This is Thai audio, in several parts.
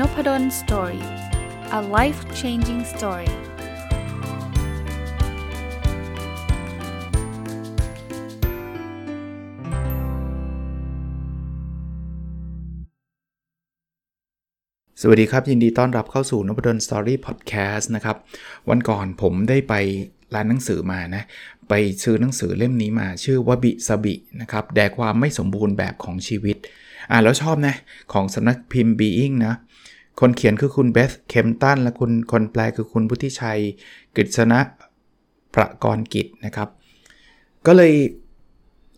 นพด ล story a life changing story สวัสดีครับ ยินดีต้อนรับเข้าสู่นพดล story พอดแคสต์นะครับ วันก่อนผมได้ไปร้านหนังสือมานะ ไปซื้อหนังสือเล่มนี้มาชื่อว่าวาบิซาบินะครับแด่ความไม่สมบูรณ์แบบของชีวิต อ่าแล้วชอบนะ ของสำนักพิมพ์ Being นะ คนเขียนคือคุณเบสเคมตันและคุณคนแปลคือคุณพุทธิชัยกฤษณะประกรกิจนะครับ ก็เลย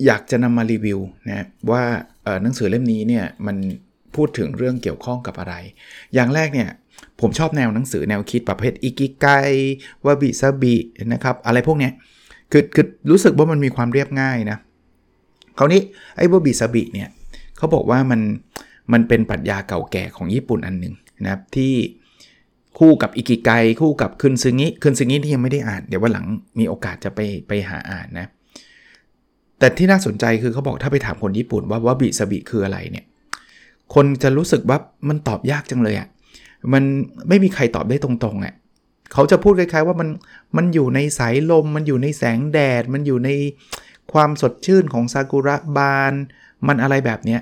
อยากจะนำมารีวิวนะว่าหนังสือเล่มนี้เนี่ยมันพูดถึงเรื่องเกี่ยวข้องกับอะไร อย่างแรกเนี่ยผมชอบแนวหนังสือแนวคิดประเภทอิกิไกวาบิซาบินะครับอะไรพวกนี้คือคือรู้สึกว่ามันมีความเรียบง่ายนะคราวนี้ไอ้วาบิซาบิเนี่ยเขาบอกว่ามันมันเป็นปรัชญาเก่าแก่ของญี่ปุ่นอันหนึ่ง นะครับที่คู่กับอิกิไกคู่กับคืนซึงิคืนซึงิที่ยังไม่ได้อ่าน เดี๋ยววันหลังมีโอกาสจะไปไปหาอ่านนะ แต่ที่น่าสนใจคือเขาบอกถ้าไปถามคนญี่ปุ่นว่าวาบิซาบิคืออะไรเนี่ย คนจะรู้สึกว่ามันตอบยากจังเลยอะ่ะ มันไม่มีใครตอบได้ตรงๆอะ่ะ เขาจะพูดคล้ายๆว่ามันมันอยู่ในสายลม มันอยู่ในแสงแดด มันอยู่ในความสดชื่นของซากุระบาน มันอะไรแบบเนี้ย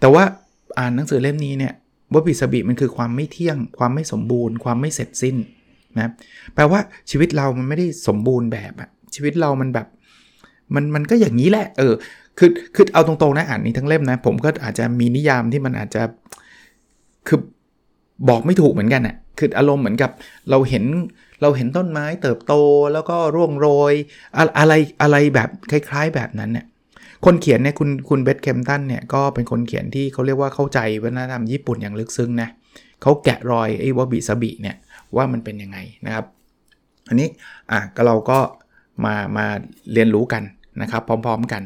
แต่ว่าอ่านหนังสือเล่มนี้เนี่ย ว่าบิสบิมันคือความไม่เที่ยง ความไม่สมบูรณ์ ความไม่เสร็จสิ้นนะแปลว่าชีวิตเรามันไม่ได้สมบูรณ์แบบอะชีวิตเรามันแบบมันมันก็อย่างนี้แหละ เออ คือคือเอาตรงๆนะอ่านนี้ทั้งเล่มนะ ผมก็อาจจะมีนิยามที่มันอาจจะคือบอกไม่ถูกเหมือนกันอะ่ะคืออารมณ์เหมือนกับเราเห็นเราเห็นต้นไม้เติบโตแล้วก็ร่วงโรย อะไรอะไรแบบคล้าย ๆแบบนั้นเนี่ย คนเขียนเนี่ยคุณคุณเบสเคมตันเนี่ยก็เป็นคนเขียนที่เขาเรียกว่าเข้าใจวัฒนธรรมญี่ปุ่นอย่างลึกซึ้งนะเขาแกะรอยไอ้วาบิสบิเนี่ยว่ามันเป็นยังไงนะครับ อันนี้อะก็เราก็มามาเรียนรู้กันนะครับ พร้อมๆกัน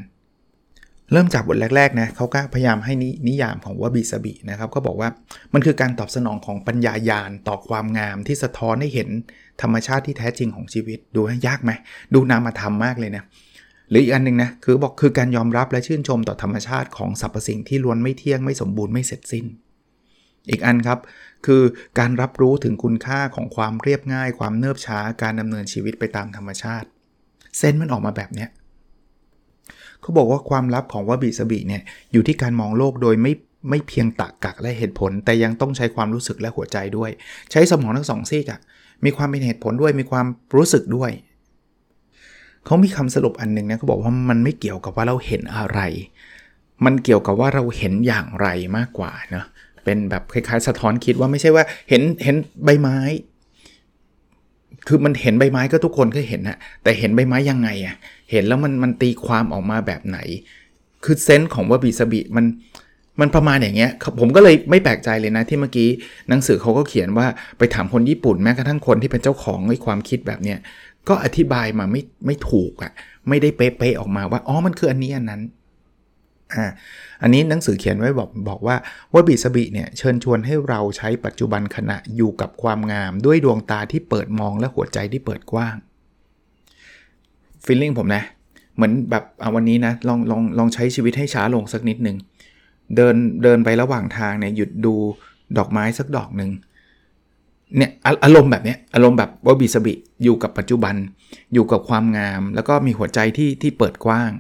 เริ่มจากบทแรกๆนะเขาก็พยายามให้นนิยามของวาบิสบินะครับ ก็บอกว่ามันคือการตอบสนองของปัญญายาณต่อความงามที่สะท้อนให้เห็นธรรมชาติที่แท้จริงของชีวิตดูให้ยากไหมดูนามธรรมมากเลยนะ หรืออีกอันนึงนะคือบอกคือการยอมรับและชื่นชมต่อธรรมชาติของสรรพสิ่งที่ล้วนไม่เที่ยงไม่สมบูรณ์ไม่เสร็จสิ้น อีกอันครับ คือการรับรู้ถึงคุณค่าของความเรียบง่าย ความเนิบช้าการดำเนินชีวิตไปตามธรรมชาติ เส้นมันออกมาแบบเนี้ยเขาบอกว่าความลับของวบิสบิเนี่ยอยู่ที่การมองโลกโดยไม่ไม่เพียงตักกักและเหตุผล แต่ยังต้องใช้ความรู้สึกและหัวใจด้วย ใช้สมองทั้งสองซีกอะมีความเป็นเหตุผลด้วยมีความรู้สึกด้วย เขามีคำสรุปอันหนึ่งนะเขาบอกว่ามันไม่เกี่ยวกับว่าเราเห็นอะไร มันเกี่ยวกับว่าเราเห็นอย่างไรมากกว่าเนะเป็นแบบคล้ายๆ สะท้อนคิดว่าไม่ใช่ว่าเห็นเห็นใบไม้ คือมันเห็นใบไม้ก็ทุกคนก็เห็นนะแต่เห็นใบไม้ยังไงอะ่ะเห็นแล้วมันมันตีความออกมาแบบไหน คือเซนส์ของว่าบีสบิมันมันประมาณอย่างเงี้ยผมก็เลยไม่แปลกใจเลยนะที่เมื่อกี้หนังสือเขาก็เขียนว่าไปถามคนญี่ปุ่นแม้กระทั่งคนที่เป็นเจ้าของไอ้ความคิดแบบเนี้ย ก็อธิบายมาไม่ไม่ถูกอะ่ะไม่ได้เป๊ะๆออกมาว่าอ๋อมันคืออันนี้อันนั้นอ่าอันนี้หนังสือเขียนไว้บอกบอกว่าว่าบิสบิเนี่ยเชิญชวนให้เราใช้ปัจจุบันขณะอยู่กับความงามด้วยดวงตาที่เปิดมองและหัวใจที่เปิดกว้างฟีลลิ่งผมนะ เหมือนแบบเอาวันนี้นะลองลองลองใช้ชีวิตให้ช้าลงสักนิดหนึ่งเดินเดินไประหว่างทางเนี่ยหยุดดูดอกไม้สักดอกหนึ่ง เนี่ยอารมณ์แบบนี้อารมณ์แบบว่าบีสบิอยู่กับปัจจุบัน อยู่กับความงาม แล้วก็มีหัวใจที่ที่เปิดกว้าง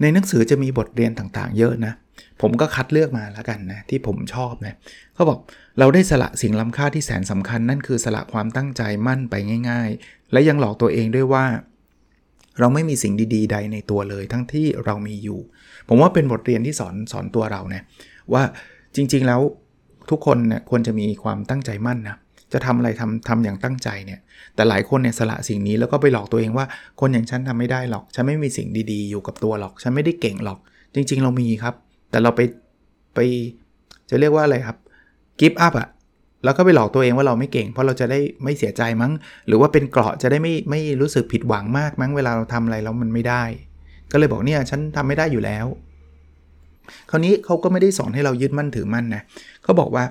ในหนังสือจะมีบทเรียนต่างๆ เยอะนะ ผมก็คัดเลือกมาแล้วกันนะที่ผมชอบนะเขาบอกเราได้สละสิ่งล้ำค่าที่แสนสำคัญนั่นคือสละความตั้งใจมั่นไปง่าย ๆ และยังหลอกตัวเองด้วยว่า เราไม่มีสิ่งดีๆ ใดในตัวเลย ทั้งที่เรามีอยู่ ผมว่าเป็นบทเรียนที่สอนสอนตัวเรานะว่าจริงๆแล้ว ทุกคนเนี่ยควรจะมีความตั้งใจมั่นนะจะทำอะไรทำทำอย่างตั้งใจเนี่ยแต่หลายคนเนี่ยสละสิ่งนี้แล้วก็ไปหลอกตัวเองว่าคนอย่างฉันทำไม่ได้หรอก ฉันไม่มีสิ่งดีๆ อยู่กับตัวหรอก ฉันไม่ได้เก่งหรอก จริง ๆ เรามีครับ แต่เราไปไปจะเรียกว่าอะไรครับกิฟต์อัพอะแล้วก็ไปหลอกตัวเองว่าเราไม่เก่ง เพราะเราจะได้ไม่เสียใจมั้ง หรือว่าเป็นเกราะจะได้ไม่ไม่รู้สึกผิดหวังมากมั้งเวลาเราทำอะไรแล้วมันไม่ได้ ก็เลยบอกเนี่ยฉันทำไม่ได้อยู่แล้ว คราวนี้เขาก็ไม่ได้สอนให้เรายึดมั่นถือมั่นนะเขาบอกว่า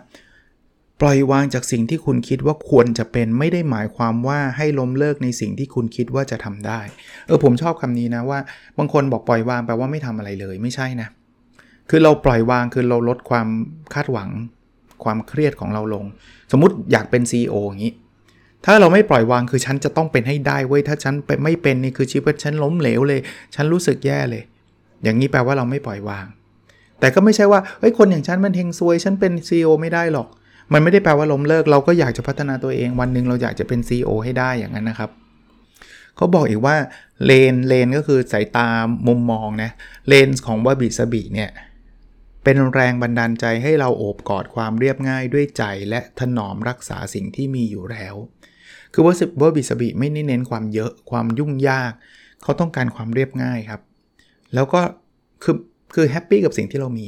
ปล่อยวางจากสิ่งที่คุณคิดว่าควรจะเป็นไม่ได้หมายความว่าให้ล้มเลิกในสิ่งที่คุณคิดว่าจะทำได้ เออผมชอบคำนี้นะว่า บางคนบอกปล่อยวางแปลว่าไม่ทำอะไรเลยไม่ใช่นะ คือเราปล่อยวางคือเราลดความคาดหวัง ความเครียดของเราลง สมมติอยากเป็น CEO อย่างนี้ถ้าเราไม่ปล่อยวางคือฉันจะต้องเป็นให้ได้เว้ยถ้าฉันไปไม่เป็นนี่คือชีวิตฉันล้มเหลวเลย ฉันรู้สึกแย่เลย อย่างนี้แปลว่าเราไม่ปล่อยวาง แต่ก็ไม่ใช่ว่าเฮ้ยคนอย่างฉันมันเฮงซวย ฉันเป็น CEO ไม่ได้หรอก มันไม่ได้แปลว่าล้มเลิก เราก็อยากจะพัฒนาตัวเองวันหนึ่งเราอยากจะเป็น CEO ให้ได้อย่างนั้นนะครับเขาบอกอีกว่าlens lens ก็คือสายตามุมมองนะเลนของวาบิซาบิเนี่ยเป็นแรงบันดาลใจให้เราโอบกอดความเรียบง่ายด้วยใจและถนอมรักษาสิ่งที่มีอยู่แล้ว คือว่าวาบิซาบิไม่ได้เน้นความเยอะความยุ่งยาก เขาต้องการความเรียบง่ายครับ แล้วก็คือ คือ happy กับสิ่งที่เรามี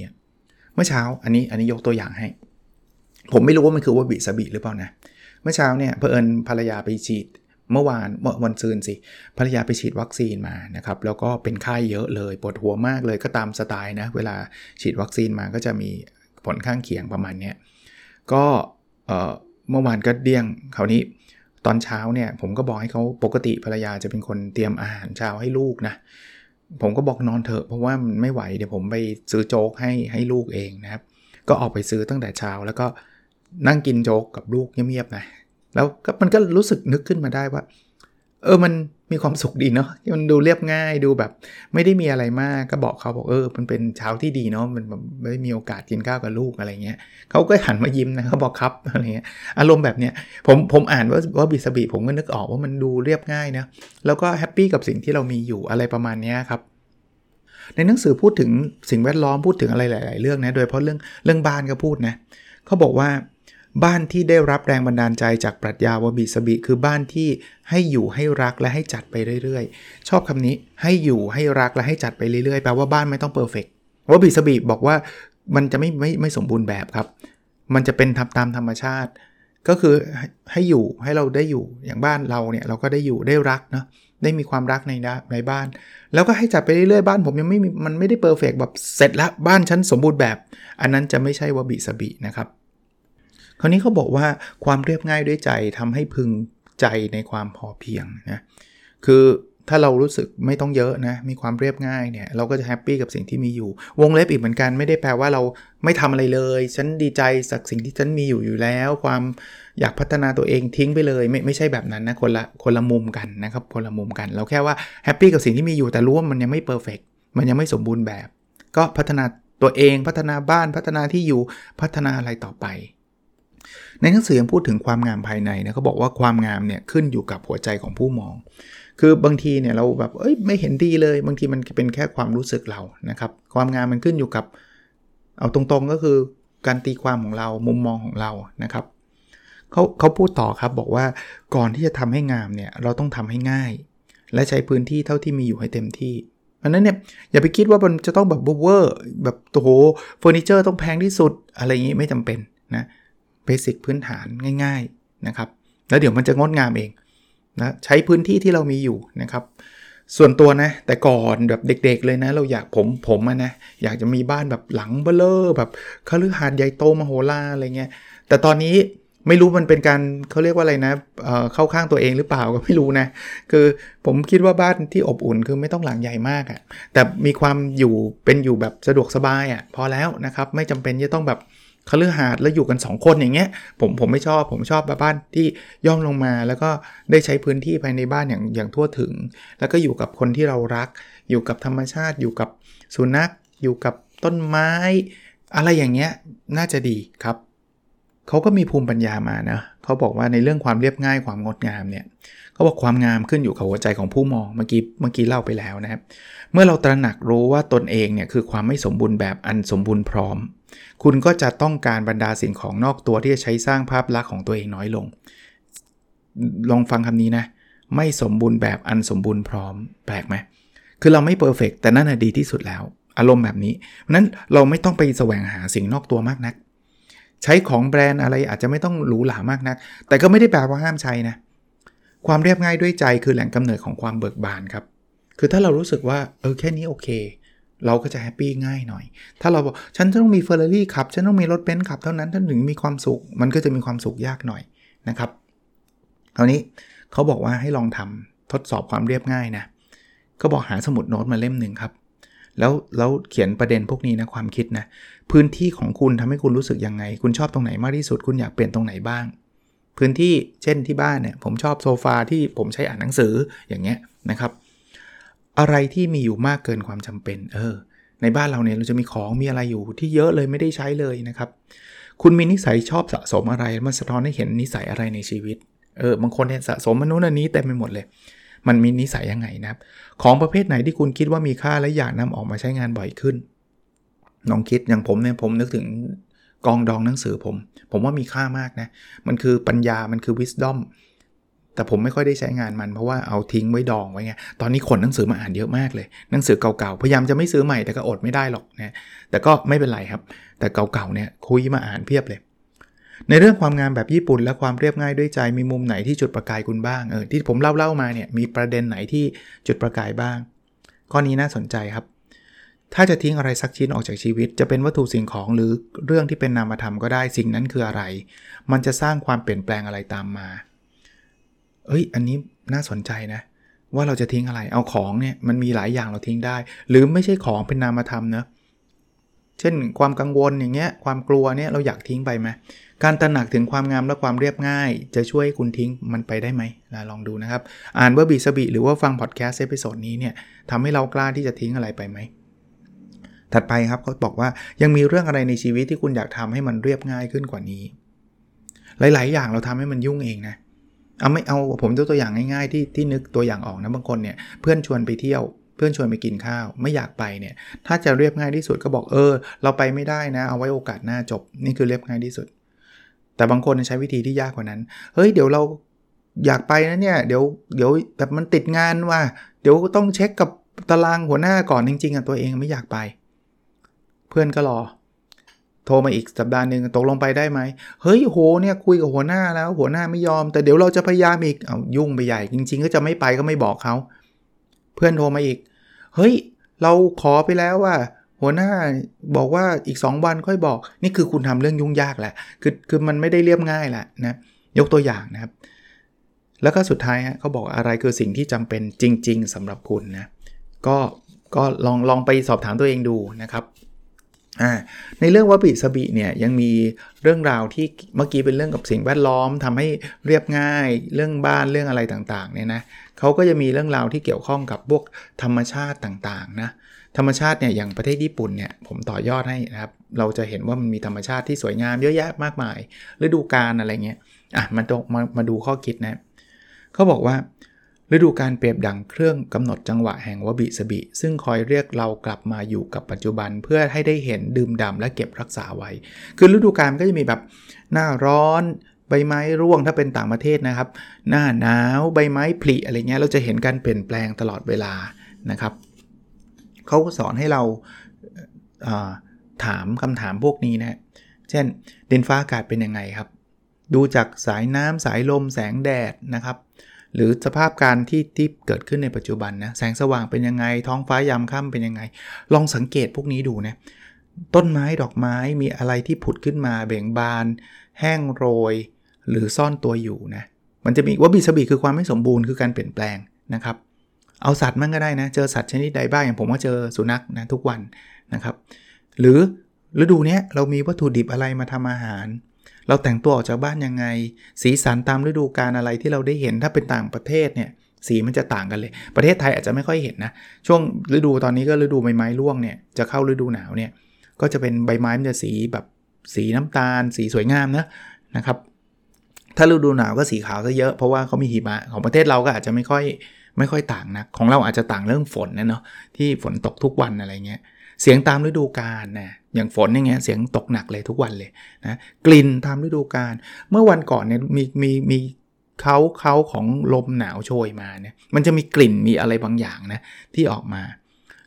เมื่อเช้าอันนี้อันนี้ยกตัวอย่างให้ ผมไม่รู้ว่ามันคือวาบิซาบิหรือเปล่านะ เมื่อเช้าเนี่ยเพอเอิญภรรยาไปฉีดเมื่อวานวันซืนสิภรรยาไปฉีดวัคซีนมานะครับแล้วก็เป็นไข้เยอะเลยปวดหัวมากเลยก็ตามสไตล์นะเวลาฉีดวัคซีนมาก็จะมีผลข้างเคียงประมาณนี้ก็เมื่อวานก็เดี้ยงคราวนี้ตอนเช้าเนี่ยผมก็บอกให้เขาปกติภรรยาจะเป็นคนเตรียมอาหารเช้าให้ลูกนะ ผมก็บอกนอนเถอะเพราะว่ามันไม่ไหวเดี๋ยวผมไปซื้อโจ๊กให้ให้ลูกเองนะครับ ก็ออกไปซื้อตั้งแต่เช้า แล้วก็นั่งกินโจ๊กกับลูกเงียบๆนะแล้วก็มันก็รู้สึกนึกขึ้นมาได้ว่า เออมันมีความสุขดีเนาะมันดูเรียบง่ายดูแบบ ไม่ได้มีอะไรมากก็บอกเขาบอกเออ มันเป็นเช้าที่ดีเนาะมันแบบไม่มีโอกาสกินข้าวกับลูกอะไรเงี้ยเขาก็หันมายิ้มนะเขาบอกครับอะไรเงี้ยอารมณ์แบบเนี้ยผมผมอ่านว่าวาบิซาบิผมก็นึกออกว่ามันดูเรียบง่ายนะแล้วก็ happy กับสิ่งที่เรามีอยู่อะไรประมาณนี้ครับในหนังสือพูดถึงสิ่งแวดล้อมพูดถึงอะไรหลาย ๆ เรื่องนะโดยเพราะเรื่องเรื่องบ้านก็พูดนะเขาบอกว่า บ้านที่ได้รับแรงบันดาลใจจากปรัชญาวาบิซาบิคือบ้านที่ให้อยู่ให้รักและให้จัดไปเรื่อยๆ ชอบคำนี้ให้อยู่ให้รักและให้จัดไปเรื่อยๆแปลว่าบ้านไม่ต้อง perfect วาบิซาบิบอกว่ามันจะไม่ไม่ไม่สมบูรณ์แบบครับ มันจะเป็นทำตามธรรมชาติ ก็คือให้อยู่ให้เราได้อยู่อย่างบ้านเราเนี่ยเราก็ได้อยู่ได้รักเนาะได้มีความรักในในบ้าน แล้วก็ให้จัดไปเรื่อยๆบ้านผมยังไม่มีมันไม่ได้ perfect แบบเสร็จแล้วบ้านฉันสมบูรณ์แบบ อันนั้นจะไม่ใช่วาบิซาบินะครับ คราวนี้เขาบอกว่าความเรียบง่ายด้วยใจทำให้พึงใจในความพอเพียงนะคือถ้าเรารู้สึกไม่ต้องเยอะนะ มีความเรียบง่ายเนี่ย เราก็จะ happy กับสิ่งที่มีอยู่ วงเล็บอีกเหมือนกันไม่ได้แปลว่าเราไม่ทำอะไรเลย ฉันดีใจจากสิ่งที่ฉันมีอยู่อยู่แล้ว ความอยากพัฒนาตัวเองทิ้งไปเลย ไม่ไม่ใช่แบบนั้นนะคนละคนละมุมกันนะครับคนละมุมกัน เราแค่ว่า happy กับสิ่งที่มีอยู่แต่รู้ว่ามันยังไม่ perfect มันยังไม่สมบูรณ์แบบ ก็พัฒนาตัวเองพัฒนาบ้านพัฒนาที่อยู่พัฒนาอะไรต่อไป ในหนังสือยังพูดถึงความงามภายในนะเขาบอกว่าความงามเนี่ยขึ้นอยู่กับหัวใจของผู้มอง คือบางทีเนี่ยเราแบบเอ้ยไม่เห็นดีเลย บางทีมันเป็นแค่ความรู้สึกเรานะครับความงามมันขึ้นอยู่กับ เอาตรงๆก็คือการตีความของเรามุมมองของเรานะครับเขาเขาพูดต่อครับบอกว่าก่อนที่จะทำให้งามเนี่ยเราต้องทำให้ง่าย และใช้พื้นที่เท่าที่มีอยู่ให้เต็มที่อันนั้นเนี่ยอย่าไปคิดว่ามันจะต้องแบบเวอร์แบบโอ้โหเฟอร์นิเจอร์ต้องแพงที่สุดอะไรอย่างนี้ไม่จำเป็นนะเเบสิกพื้นฐานง่ายๆนะครับ แล้วเดี๋ยวมันจะงดงามเองนะใช้พื้นที่ที่เรามีอยู่นะครับส่วนตัวนะ แต่ก่อนแบบเด็ก ๆ เลยนะ เราอยากผมผมนะ อยากจะมีบ้านแบบหลังเบลอแบบคฤหาสน์ใหญ่โตมโหฬารอะไรเงี้ยแต่ตอนนี้ไม่รู้มันเป็นการเขาเรียกว่าอะไรนะเเข้าข้างตัวเองหรือเปล่าก็ไม่รู้นะ คือผมคิดว่าบ้านที่อบอุ่นคือไม่ต้องหลังใหญ่มากอะ่ะแต่มีความอยู่เป็นอยู่แบบสะดวกสบายอะ่ะพอแล้วนะครับ ไม่จำเป็นจะต้องแบบ คฤหาสน์แล้วอยู่กัน 2 คนอย่างเงี้ยผมผมไม่ชอบผมชอบบ้านที่ย่อมลงมา แล้วก็ได้ใช้พื้นที่ภายในบ้านอย่างอย่างทั่วถึง แล้วก็อยู่กับคนที่เรารัก อยู่กับธรรมชาติ อยู่กับสุนัข อยู่กับต้นไม้ อะไรอย่างเงี้ยน่าจะดีครับเขาก็มีภูมิปัญญามานะเขาบอกว่าในเรื่องความเรียบง่ายความงดงามเนี่ยเขาบอกความงามขึ้นอยู่กับหัวใจของผู้มองเมื่อกี้เมื่อกี้เล่าไปแล้วนะครับเมื่อเราตระหนักรู้ว่าตนเองเนี่ยคือความไม่สมบูรณ์แบบอันสมบูรณ์พร้อม คุณก็จะต้องการบรรดาสิ่งของนอกตัวที่จะใช้สร้างภาพลักษณ์ของตัวเองน้อยลง ลองฟังคำนี้นะ ไม่สมบูรณ์แบบอันสมบูรณ์พร้อม แปลกไหม คือเราไม่ perfect แต่นั่นดีที่สุดแล้ว อารมณ์แบบนี้นั้นเราไม่ต้องไปแสวงหาสิ่งนอกตัวมากนัก ใช้ของแบรนด์อะไรอาจจะไม่ต้องหรูหรามากนัก แต่ก็ไม่ได้แปลว่าห้ามใช้นะ ความเรียบง่ายด้วยใจคือแหล่งกำเนิดของความเบิกบานครับ คือถ้าเรารู้สึกว่าเออแค่นี้โอเค เราก็จะ happy ง่ายหน่อย ถ้าเราบอกฉันต้องมีเฟอร์รารี่ขับ ฉันต้องมีรถเบนซ์ขับเท่านั้นฉันถึงมีความสุข มันก็จะมีความสุขยากหน่อยนะครับคราวนี้เขาบอกว่าให้ลองทำทดสอบความเรียบง่ายนะ ก็บอกหาสมุดโน้ตมาเล่มหนึ่งครับ แล้วแล้วเขียนประเด็นพวกนี้นะความคิดนะ พื้นที่ของคุณทำให้คุณรู้สึกยังไง คุณชอบตรงไหนมากที่สุด คุณอยากเปลี่ยนตรงไหนบ้าง พื้นที่เช่นที่บ้านเนี่ยผมชอบโซฟาที่ผมใช้อ่านหนังสืออย่างเงี้ยนะครับ อะไรที่มีอยู่มากเกินความจำเป็น เออ ในบ้านเราเนี่ยเราจะมีของมีอะไรอยู่ที่เยอะเลยไม่ได้ใช้เลยนะครับ คุณมีนิสัยชอบสะสมอะไร มันสะท้อนให้เห็นนิสัยอะไรในชีวิต เออ บางคนเนี่ยสะสมมันนู้นอันนี้เต็มไปหมดเลย มันมีนิสัยยังไงนะครับ ของประเภทไหนที่คุณคิดว่ามีค่าและอยากนำออกมาใช้งานบ่อยขึ้นลองคิดอย่างผมเนี่ยผมนึกถึงกองดองหนังสือผม ผมว่ามีค่ามากนะ มันคือปัญญา มันคือ wisdom แต่ผมไม่ค่อยได้ใช้งานมันเพราะว่าเอาทิ้งไว้ดองไว้ไง ตอนนี้ขนหนังสือมาอ่านเยอะมากเลย หนังสือเก่าๆ พยายามจะไม่ซื้อใหม่แต่ก็อดไม่ได้หรอกนะ แต่ก็ไม่เป็นไรครับ แต่เก่าๆเนี่ยคุยมาอ่านเพียบเลย ในเรื่องความงามแบบญี่ปุ่นและความเรียบง่ายด้วยใจมีมุมไหนที่จุดประกายคุณบ้าง เออที่ผมเล่าๆมาเนี่ยมีประเด็นไหนที่จุดประกายบ้าง ข้อนี้น่าสนใจครับ ถ้าจะทิ้งอะไรสักชิ้นออกจากชีวิต จะเป็นวัตถุสิ่งของหรือเรื่องที่เป็นนามธรรมก็ได้สิ่งนั้นคืออะไร มันจะสร้างความเปลี่ยนแปลงอะไรตามมา เอ้ย อันนี้น่าสนใจนะ ว่าเราจะทิ้งอะไร เอาของเนี่ยมันมีหลายอย่างเราทิ้งได้ หรือไม่ใช่ของเป็นนามธรรมนะเช่น ความกังวลอย่างเงี้ยความกลัวเนี่ยเราอยากทิ้งไปไหมการตระหนักถึงความงามและความเรียบง่าย จะช่วยคุณทิ้งมันไปได้ไหมลองดูนะครับ อ่านเบอร์บีสบีหรือว่าฟังพอดแคสต์ episode นี้เนี่ยทำให้เรากล้าที่จะทิ้งอะไรไปไหมถัดไปครับเขาบอกว่ายังมีเรื่องอะไรในชีวิตที่คุณอยากทำให้มันเรียบง่ายขึ้นกว่านี้ หลาย ๆ อย่างเราทำให้มันยุ่งเองนะ เอาไม่เอาผมยกตัวอย่างง่ายๆที่ที่นึกตัวอย่างออกนะบางคนเนี่ยเพื่อนชวนไปเที่ยว เพื่อนชวนไปกินข้าว ไม่อยากไปเนี่ยถ้าจะเรียบง่ายที่สุดก็บอกเออ เราไปไม่ได้นะเอาไว้โอกาสหน้าจบนี่คือเรียบง่ายที่สุด แต่บางคนใช้วิธีที่ยากกว่านั้น เฮ้ยเดี๋ยวเราอยากไปนะเนี่ยเดี๋ยวเดี๋ยวแบบมันติดงานว่าเดี๋ยวต้องเช็คกับตารางหัวหน้าก่อนจริงๆอะตัวเองไม่อยากไป เพื่อนก็รอ โทรมาอีกสัปดาห์หนึ่งตกลงไปได้ไหม เฮ้ยโหเนี่ยคุยกับหัวหน้าแล้ว หัวหน้าไม่ยอม แต่เดี๋ยวเราจะพยายามอีกเอายุ่งไปใหญ่ จริง ๆ ก็จะไม่ไปก็ไม่บอกเขา เพื่อนโทรมาอีก เฮ้ย เราขอไปแล้วว่า หัวหน้าบอกว่าอีก 2 วันค่อยบอก นี่คือคุณทำเรื่องยุ่งยากแหละ คือคือมันไม่ได้เรียบง่ายแหละนะ ยกตัวอย่างนะครับ แล้วก็สุดท้ายฮะเขาบอกอะไรคือสิ่งที่จำเป็นจริง ๆสำหรับคุณนะ ก็ก็ลองลองไปสอบถามตัวเองดูนะครับ ในเรื่องวับิสบิเนี่ยยังมีเรื่องราวที่เมื่อกี้เป็นเรื่องกับสิ่งแวดล้อมทำให้เรียบง่ายเรื่องบ้านเรื่องอะไรต่างๆเนี่ยนะเขาก็จะมีเรื่องราวที่เกี่ยวข้องกับพวกธรรมชาติต่างๆนะธรรมชาติเนี่ยอย่างประเทศญี่ปุ่นเนี่ยผมต่อยอดให้นะครับเราจะเห็นว่ามันมีธรรมชาติที่สวยงามเยอะแยะมากมายฤดูกาลอะไรเงี้ยอะมาตมามาดูข้อคิดนะเขาบอกว่า ฤดูการเปรียบดังเครื่องกำหนดจังหวะแห่งวบิสบิ ซึ่งคอยเรียกเรากลับมาอยู่กับปัจจุบันเพื่อให้ได้เห็นดื่มด่าและเก็บรักษาไว้ คือฤดูกาลก็จะมีแบบหน้าร้อนใบไม้ร่วงถ้าเป็นต่างประเทศนะครับ หน้าหนาวใบไม้ผลิอะไรเงี้ยเราจะเห็นการเปลี่ยนแปลงตลอดเวลานะครับเขาก็สอนให้เราถามคำถามพวกนี้นะเช่นดินฟ้าอากาศเป็นยังไงครับ ดูจากสายน้ำสายลมแสงแดดนะครับ หรือสภาพการที่ที่เกิดขึ้นในปัจจุบันนะแสงสว่างเป็นยังไง ท้องฟ้ายามค่ำเป็นยังไง ลองสังเกตพวกนี้ดูนะต้นไม้ดอกไม้มีอะไรที่ผุดขึ้นมาเบ่งบาน แห้งโรย หรือซ่อนตัวอยู่นะมันจะมีว่าบิสบีคือความไม่สมบูรณ์คือการเปลี่ยนแปลงนะครับ เอาสัตว์มั่งก็ได้นะ เจอสัตว์ชนิดใดบ้างอย่างผมก็เจอสุนัขนะทุกวันนะครับ หรือฤดูนี้เรามีวัตถุดิบอะไรมาทำอาหาร เราแต่งตัวออกจากบ้านยังไง สีสันตามฤดูกาลอะไรที่เราได้เห็นถ้าเป็นต่างประเทศเนี่ยสีมันจะต่างกันเลย ประเทศไทยอาจจะไม่ค่อยเห็นนะ ช่วงฤดูตอนนี้ก็ฤดูใบไม้ร่วงเนี่ยจะเข้าฤดูหนาวเนี่ยก็จะเป็นใบไม้มันจะสีแบบสีน้ำตาล สีสวยงามนะนะครับ ถ้าฤดูหนาวก็สีขาวซะเยอะเพราะว่าเขามีหิมะของประเทศเราก็อาจจะไม่ค่อยไม่ค่อยต่างนะของเราอาจจะต่างเรื่องฝนนะเนาะที่ฝนตกทุกวันอะไรเงี้ย เสียงตามฤดูกาลนะอย่างฝนอย่างเงี้ยเสียงตกหนักเลยทุกวันเลยนะกลิ่นตามฤดูกาลเมื่อวันก่อนเนี่ยมีมีมีเขาเขาของลมหนาวโชยมาเนี่ยมันจะมีกลิ่นมีอะไรบางอย่างนะที่ออกมา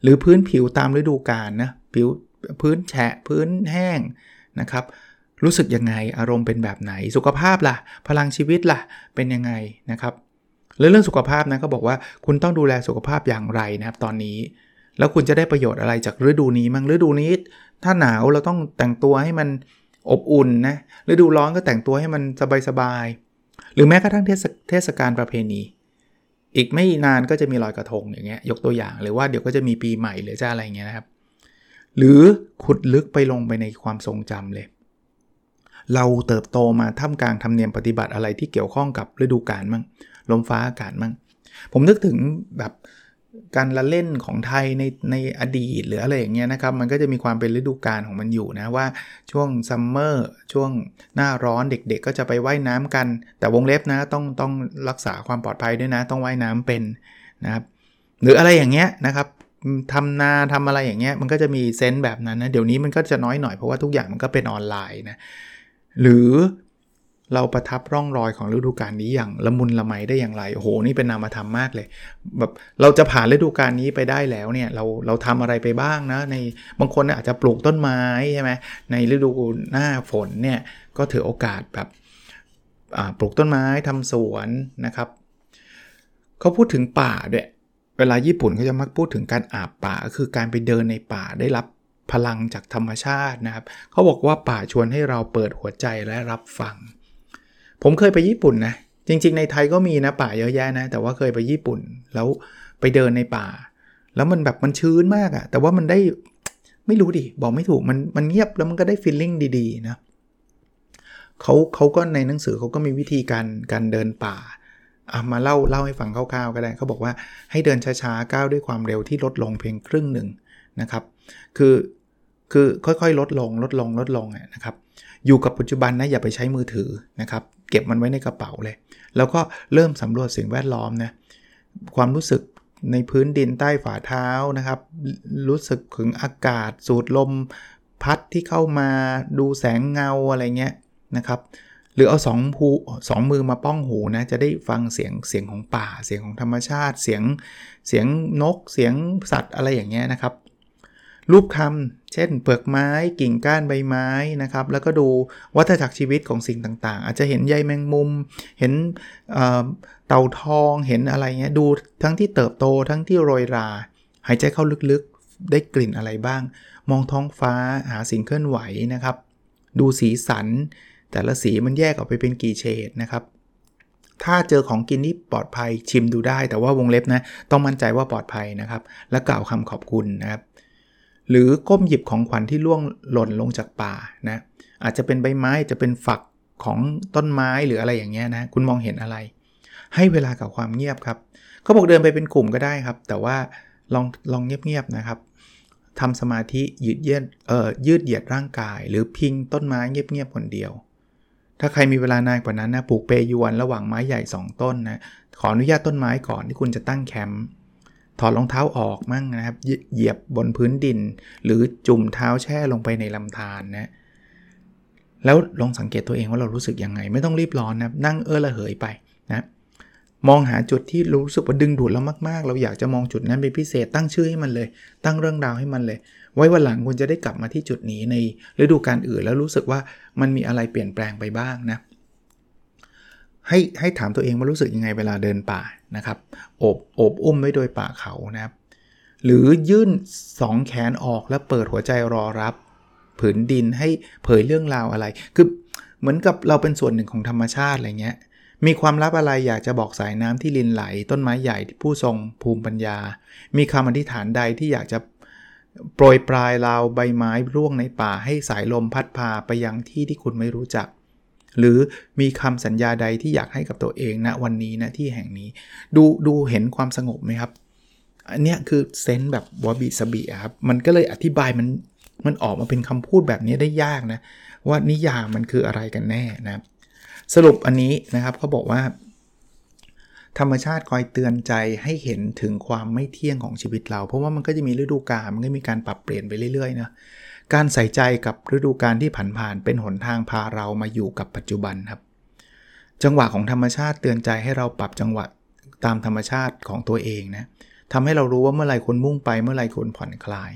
หรือพื้นผิวตามฤดูกาลนะผิวพื้นแฉะพื้นแห้งนะครับรู้สึกยังไงอารมณ์เป็นแบบไหน สุขภาพล่ะ พลังชีวิตล่ะเป็นยังไงนะครับแล้วเรื่องสุขภาพนะก็บอกว่าคุณต้องดูแลสุขภาพอย่างไรนะครับ ตอนนี้ แล้วคุณจะได้ประโยชน์อะไรจากฤดูนี้มั้งฤดูนี้ ถ้าหนาวเราต้องแต่งตัวให้มันอบอุ่นนะฤดูร้อนก็แต่งตัวให้มันสบายๆหรือแม้กระทั่งเทศกาลประเพณี อีกไม่นานก็จะมีลอยกระทงอย่างเงี้ยยกตัวอย่างหรือว่าเดี๋ยวก็จะมีปีใหม่หรือจะอะไรเงี้ยนะครับ หรือขุดลึกไปลงไปในความทรงจำเลย เราเติบโตมาท่ามกลางธรรมเนียมปฏิบัติอะไรที่เกี่ยวข้องกับฤดูกาลมั่งลมฟ้าอากาศมั่งผมนึกถึงแบบ การละเล่นของไทยในในอดีตหรืออะไรอย่างเงี้ยนะครับ มันก็จะมีความเป็นฤดูกาลของมันอยู่นะว่าช่วง summer ช่วงหน้าร้อนเด็กๆ ก็จะไปว่ายน้ำกัน แต่วงเล็บนะต้องต้องรักษาความปลอดภัยด้วยนะ ต้องว่ายน้ำเป็นนะครับหรืออะไรอย่างเงี้ยนะครับทำนาทำอะไรอย่างเงี้ยมันก็จะมี sense แบบนั้นนะเดี๋ยวนี้มันก็จะน้อยหน่อยเพราะว่าทุกอย่างมันก็เป็นออนไลน์นะหรือ เราประทับร่องรอยของฤดูกาลนี้อย่างละมุนละไมได้อย่างไรโอ้โหนี่เป็นนามธรรมมากเลยแบบเราจะผ่านฤดูกาลนี้ไปได้แล้วเนี่ยเราเราทำอะไรไปบ้างนะในบางคนอาจจะปลูกต้นไม้ใช่ไหมในฤดูหน้าฝนเนี่ยก็ถือโอกาสแบบปลูกต้นไม้ทำสวนนะครับเขาพูดถึงป่าด้วยเวลาญี่ปุ่นเขาจะมักพูดถึงการอาบป่าคือการไปเดินในป่าได้รับพลังจากธรรมชาตินะครับเขาบอกว่าป่าชวนให้เราเปิดหัวใจและรับฟัง ผมเคยไปญี่ปุ่นนะ จริง ๆ ในไทยก็มีนะป่าเยอะแยะนะ แต่ว่าเคยไปญี่ปุ่น แล้วไปเดินในป่า แล้วมันแบบมันชื้นมากอะแต่ว่ามันได้ไม่รู้ดิ บอกไม่ถูก มันมันเงียบแล้วมันก็ได้ฟีลลิ่งดีๆนะเขาเขาก็ในหนังสือเขาก็มีวิธีการการเดินป่าอามาเล่าเล่าให้ฟังคร่าวๆก็ได้ เขาบอกว่าให้เดินช้าๆก้าวด้วยความเร็วที่ลดลงเพียงครึ่งหนึ่งนะครับ คือคือค่อยๆ ลดลงลดลงลดลงนะครับ อยู่กับปัจจุบันนะอย่าไปใช้มือถือนะครับ เก็บมันไว้ในกระเป๋าเลย แล้วก็เริ่มสำรวจสิ่งแวดล้อมนะความรู้สึกในพื้นดินใต้ฝ่าเท้านะครับ รู้สึกถึงอากาศสูดลม พัดที่เข้ามาดูแสงเงาอะไรเงี้ยนะครับ หรือเอาสองหูสองมือมาป้องหูนะจะได้ฟังเสียงเสียงของป่า เสียงของธรรมชาติ เสียงเสียงนกเสียงสัตว์อะไรอย่างเงี้ยนะครับ รูปคำเช่นเปลือกไม้กิ่งก้านใบไม้นะครับ แล้วก็ดูวัฏจักรชีวิตของสิ่งต่างๆ อาจจะเห็นใยแมงมุม เห็นเต่าทองเห็นอะไรเงี้ยดูทั้งที่เติบโตทั้งที่โรยรา หายใจเข้าลึกๆได้กลิ่นอะไรบ้าง มองท้องฟ้าหาสิ่งเคลื่อนไหวนะครับ ดูสีสัน แต่ละสีมันแยกออกไปเป็นกี่เฉดนะครับถ้าเจอของกินที่ปลอดภัยชิมดูได้ แต่ว่าวงเล็บนะ ต้องมั่นใจว่าปลอดภัยนะครับ และกล่าวคำขอบคุณนะครับ หรือก้มหยิบของขวัญที่ล่วงหล่นลงจากป่านะอาจจะเป็นใบไม้จะเป็นฝักของต้นไม้หรืออะไรอย่างเงี้ยนะคุณมองเห็นอะไร ให้เวลากับความเงียบครับเขาบอกเดินไปเป็นกลุ่มก็ได้ครับ แต่ว่าลองลองเงียบๆนะครับทำสมาธิยืดเยืดเอ่อยืดเหยียดร่างกาย หรือพิงต้นไม้เงียบๆคนเดียว ถ้าใครมีเวลานานกว่านั้นนะปลูกเปยวนระหว่างไม้ใหญ่ 2 ต้นนะขออนุญาตต้นไม้ก่อนที่คุณจะตั้งแคมป์ ถอดรองเท้าออกมั่งนะครับ เหยียบบนพื้นดิน หรือจุ่มเท้าแช่ลงไปในลำธารนนะแล้วลองสังเกตตัวเองว่าเรารู้สึกยังไง ไม่ต้องรีบร้อนนะนั่งเออละเหยไปนะมองหาจุดที่รู้สึกว่าดึงดูดเรามากๆ เราอยากจะมองจุดนั้นเป็นพิเศษตั้งชื่อให้มันเลย ตั้งเรื่องราวให้มันเลย ไว้วันหลังคุณจะได้กลับมาที่จุดนี้ในฤดูกาลอื่น แล้วรู้สึกว่ามันมีอะไรเปลี่ยนแปลงไปบ้างนะให้ให้ถามตัวเองว่ารู้สึกยังไงเวลาเดินป่า นะครับโอบโอบอุ้มไว้โดยป่าเขานะครับ หรือยื่นสองแขนออกแล้วเปิดหัวใจรอรับ ผืนดินให้เผยเรื่องราวอะไร คือเหมือนกับเราเป็นส่วนหนึ่งของธรรมชาติอะไรเงี้ยมีความลับอะไรอยากจะบอกสายน้ำที่ลินไหล ต้นไม้ใหญ่ที่ผู้ทรงภูมิปัญญา มีคำอธิษฐานใดที่อยากจะโปรยปลายราวใบไม้ร่วงในป่าให้สายลมพัดพาไปยังที่ที่คุณไม่รู้จัก หรือมีคำสัญญาใดที่อยากให้กับตัวเองณนะวันนี้นะที่แห่งนี้ ดูดูเห็นความสงบไหมครับ อันนี้คือเซนส์แบบวบิสบีครับ มันก็เลยอธิบายมันมันออกมาเป็นคำพูดแบบนี้ได้ยากนะ ว่านิยามมันคืออะไรกันแน่นะสรุปอันนี้นะครับเขาบอกว่า ธรรมชาติคอยเตือนใจให้เห็นถึงความไม่เที่ยงของชีวิตเรา เพราะว่ามันก็จะมีฤดูกาลมันก็มีการปรับเปลี่ยนไปเรื่อยๆนะ การใส่ใจกับฤดูกาลที่ผ่านๆเป็นหนทางพาเรามาอยู่กับปัจจุบันครับ จังหวะของธรรมชาติเตือนใจให้เราปรับจังหวะตามธรรมชาติของตัวเองนะทำให้เรารู้ว่าเมื่อไรควรมุ่งไปเมื่อไรควรผ่อนคลาย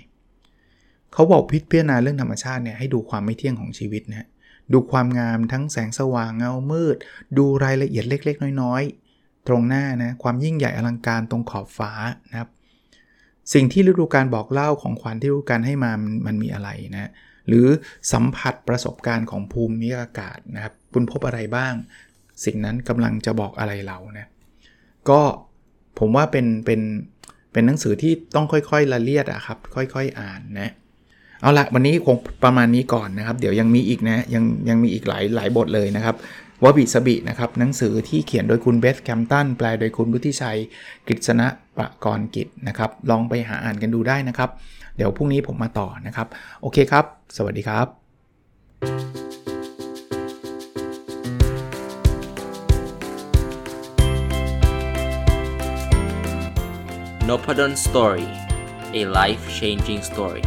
เขาบอกพิจารณาเรื่องธรรมชาติเนี่ยให้ดูความไม่เที่ยงของชีวิตนะดูความงามทั้งแสงสว่างเงามืด ดูรายละเอียดเล็ก ๆ น้อยๆ ตรงหน้านะความยิ่งใหญ่อลังการตรงขอบฟ้านะครับ สิ่งที่ฤดูการบอกเล่าของขวัญที่ฤดูการให้มามันมันมีอะไรนะหรือสัมผัสประสบการณ์ของภูมิอากาศนะครับคุณพบอะไรบ้าง สิ่งนั้นกำลังจะบอกอะไรเรานะก็ผมว่าเป็นเป็นเป็นหนังสือที่ต้องค่อยๆละเลียดอะครับ ค่อยๆอ่านนะเอาละวันนี้คงประมาณนี้ก่อนนะครับ เดี๋ยวยังมีอีกนะยังยังมีอีกหลายหลายบทเลยนะครับ วบิสบินะครับหนังสือที่เขียนโดยคุณเบสแคมตันแปลโดยคุณบุธิชัยกฤษณะประกรณ์กิจนะครับลองไปหาอ่านกันดูได้นะครับ เดี๋ยวพรุ่งนี้ผมมาต่อนะครับ โอเคครับ สวัสดีครับ n o p a d o n Story a life changing story